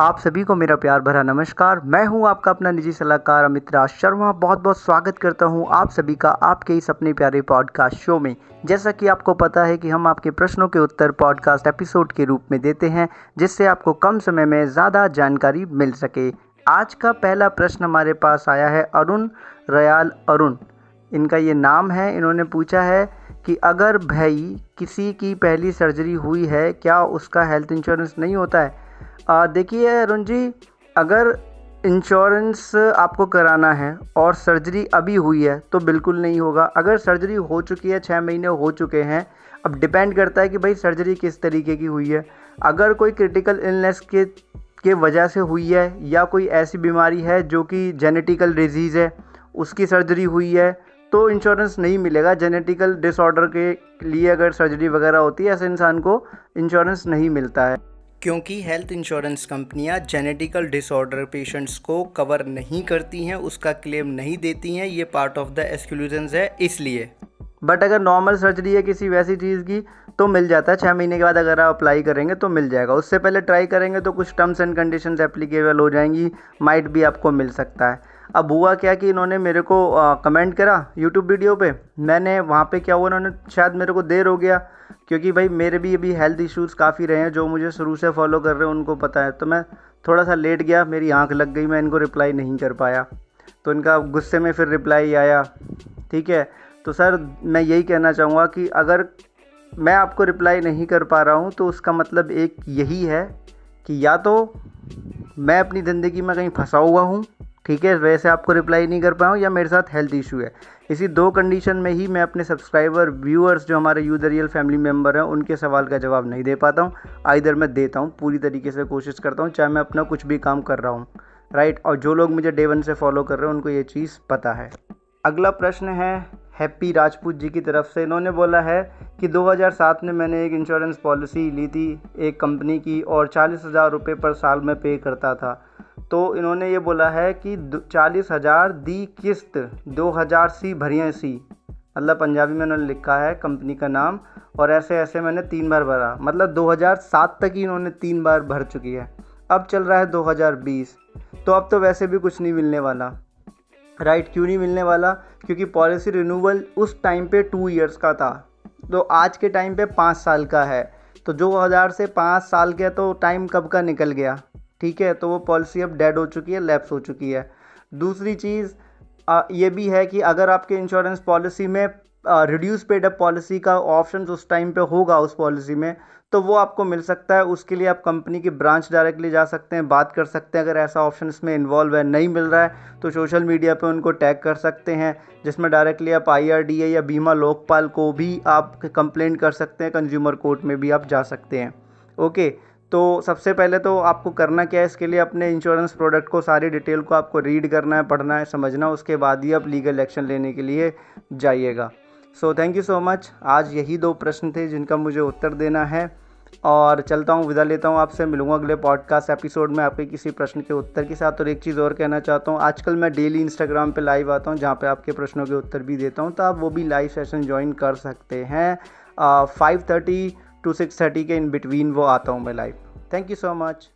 आप सभी को मेरा प्यार भरा नमस्कार। मैं हूँ आपका अपना निजी सलाहकार अमित राज शर्मा। बहुत बहुत स्वागत करता हूँ आप सभी का आपके इस अपने प्यारे पॉडकास्ट शो में। जैसा कि आपको पता है कि हम आपके प्रश्नों के उत्तर पॉडकास्ट एपिसोड के रूप में देते हैं, जिससे आपको कम समय में ज़्यादा जानकारी मिल सके। आज का पहला प्रश्न हमारे पास आया है अरुण, रयाल अरुण। इनका ये नाम है, इन्होंने पूछा है कि अगर भाई किसी की पहली सर्जरी हुई है, क्या उसका हेल्थ इंश्योरेंस नहीं होता है? देखिए अरुण जी, अगर इंश्योरेंस आपको कराना है और सर्जरी अभी हुई है तो बिल्कुल नहीं होगा। अगर सर्जरी हो चुकी है छः महीने हो चुके हैं, अब डिपेंड करता है कि भाई सर्जरी किस तरीके की हुई है। अगर कोई क्रिटिकल इलनेस के के वजह से हुई है या कोई ऐसी बीमारी है जो कि जेनेटिकल डिज़ीज़ है, उसकी सर्जरी हुई है तो इंश्योरेंस नहीं मिलेगा। जेनेटिकल डिसऑर्डर के लिए अगर सर्जरी वगैरह होती है ऐसे इंसान को इंश्योरेंस नहीं मिलता है। क्योंकि हेल्थ इंश्योरेंस कंपनियाँ जेनेटिकल डिसऑर्डर पेशेंट्स को कवर नहीं करती हैं उसका क्लेम नहीं देती हैं। ये पार्ट ऑफ़ द एक्सक्लूजन्स है इसलिए। बट अगर नॉर्मल सर्जरी है किसी वैसी चीज़ की तो मिल जाता है। छः महीने के बाद अगर आप अप्लाई करेंगे तो मिल जाएगा। उससे पहले ट्राई करेंगे तो कुछ टर्म्स एंड कंडीशंस एप्लीकेबल हो जाएँगी माइट भी आपको मिल सकता है। अब हुआ क्या कि इन्होंने मेरे को कमेंट करा यूट्यूब वीडियो पे। मैंने वहाँ पे क्या हुआ उन्होंने शायद मेरे को देर हो गया, क्योंकि भाई मेरे भी अभी हेल्थ इश्यूज़ काफ़ी रहे हैं, जो मुझे शुरू से फॉलो कर रहे हैं, उनको पता है। तो मैं थोड़ा सा लेट गया, मेरी आँख लग गई, मैं इनको रिप्लाई नहीं कर पाया। तो इनका गुस्से में फिर रिप्लाई आया, ठीक है? तो सर, मैं यही कहना चाहूँगा कि अगर मैं आपको रिप्लाई नहीं कर पा रहा हूँ तो उसका मतलब एक यही है कि या तो मैं अपनी ज़िंदगी में कहीं फंसा हुआ हूँ ठीक है, वैसे आपको रिप्लाई नहीं कर पाऊँ या मेरे साथ हेल्थ इशू है। इसी दो कंडीशन में ही मैं अपने सब्सक्राइबर व्यूअर्स जो हमारे यूज़र रियल फैमिली मेंबर हैं, उनके सवाल का जवाब नहीं दे पाता हूँ। आइधर मैं देता हूँ, पूरी तरीके से कोशिश करता हूँ, चाहे मैं अपना कुछ भी काम कर रहा हूँ। राइट और जो लोग मुझे डे वन से फॉलो कर रहे हैं, उनको ये चीज़ पता है। अगला प्रश्न है हैप्पी राजपूत जी की तरफ़ से। इन्होंने बोला है कि 2007 में मैंने एक इंश्योरेंस पॉलिसी ली थी, एक कंपनी की, और चालीस हज़ार रुपये पर साल में पे करता था। तो इन्होंने ये बोला है कि चालीस हज़ार दी किस्त, दो हज़ार सी भरिए सी। मतलब पंजाबी में उन्होंने लिखा है कंपनी का नाम, और ऐसे ऐसे मैंने तीन बार भरा। मतलब 2007 तक ही इन्होंने तीन बार भर चुकी है। अब चल रहा है 2020 तो अब तो वैसे भी कुछ नहीं मिलने वाला। राइट क्यों नहीं मिलने वाला? क्योंकि पॉलिसी रिन्यूअल उस टाइम पे टू इयर्स का था। तो आज के टाइम पे पाँच साल का है। तो जो हज़ार से पाँच साल के तो टाइम कब का निकल गया? ठीक है तो वो पॉलिसी अब डेड हो चुकी है लैप्स हो चुकी है। दूसरी चीज़ ये भी है कि अगर आपके इंश्योरेंस पॉलिसी में रिड्यूस पेड अप पॉलिसी का ऑप्शन उस टाइम पे होगा उस पॉलिसी में तो वो आपको मिल सकता है। उसके लिए आप कंपनी की ब्रांच डायरेक्टली जा सकते हैं, बात कर सकते हैं। अगर ऐसा ऑप्शन इसमें इन्वॉल्व है, नहीं मिल रहा है तो सोशल मीडिया पे उनको टैग कर सकते हैं, जिसमें डायरेक्टली आप IRDA या बीमा लोकपाल को भी आप कंप्लेंट कर सकते हैं कंज्यूमर कोर्ट में भी आप जा सकते हैं। ओके तो सबसे पहले तो आपको करना क्या है, इसके लिए अपने इंश्योरेंस प्रोडक्ट को, सारी डिटेल को आपको रीड करना है, पढ़ना है, समझना उसके बाद ही आप लीगल एक्शन लेने के लिए जाइएगा। So thank you so much आज यही दो प्रश्न थे जिनका मुझे उत्तर देना है और चलता हूँ, विदा लेता हूँ आपसे, मिलूँगा अगले पॉडकास्ट एपिसोड में आपके किसी प्रश्न के उत्तर के साथ। और एक चीज़ और कहना चाहता हूँ, आजकल मैं डेली इंस्टाग्राम पे लाइव आता हूँ, जहाँ पे आपके प्रश्नों के उत्तर भी देता हूँ तो आप वो भी लाइव सेशन ज्वाइन कर सकते हैं। Five thirty to six thirty के इन बिटवीन वो आता हूँ मैं live thank you so much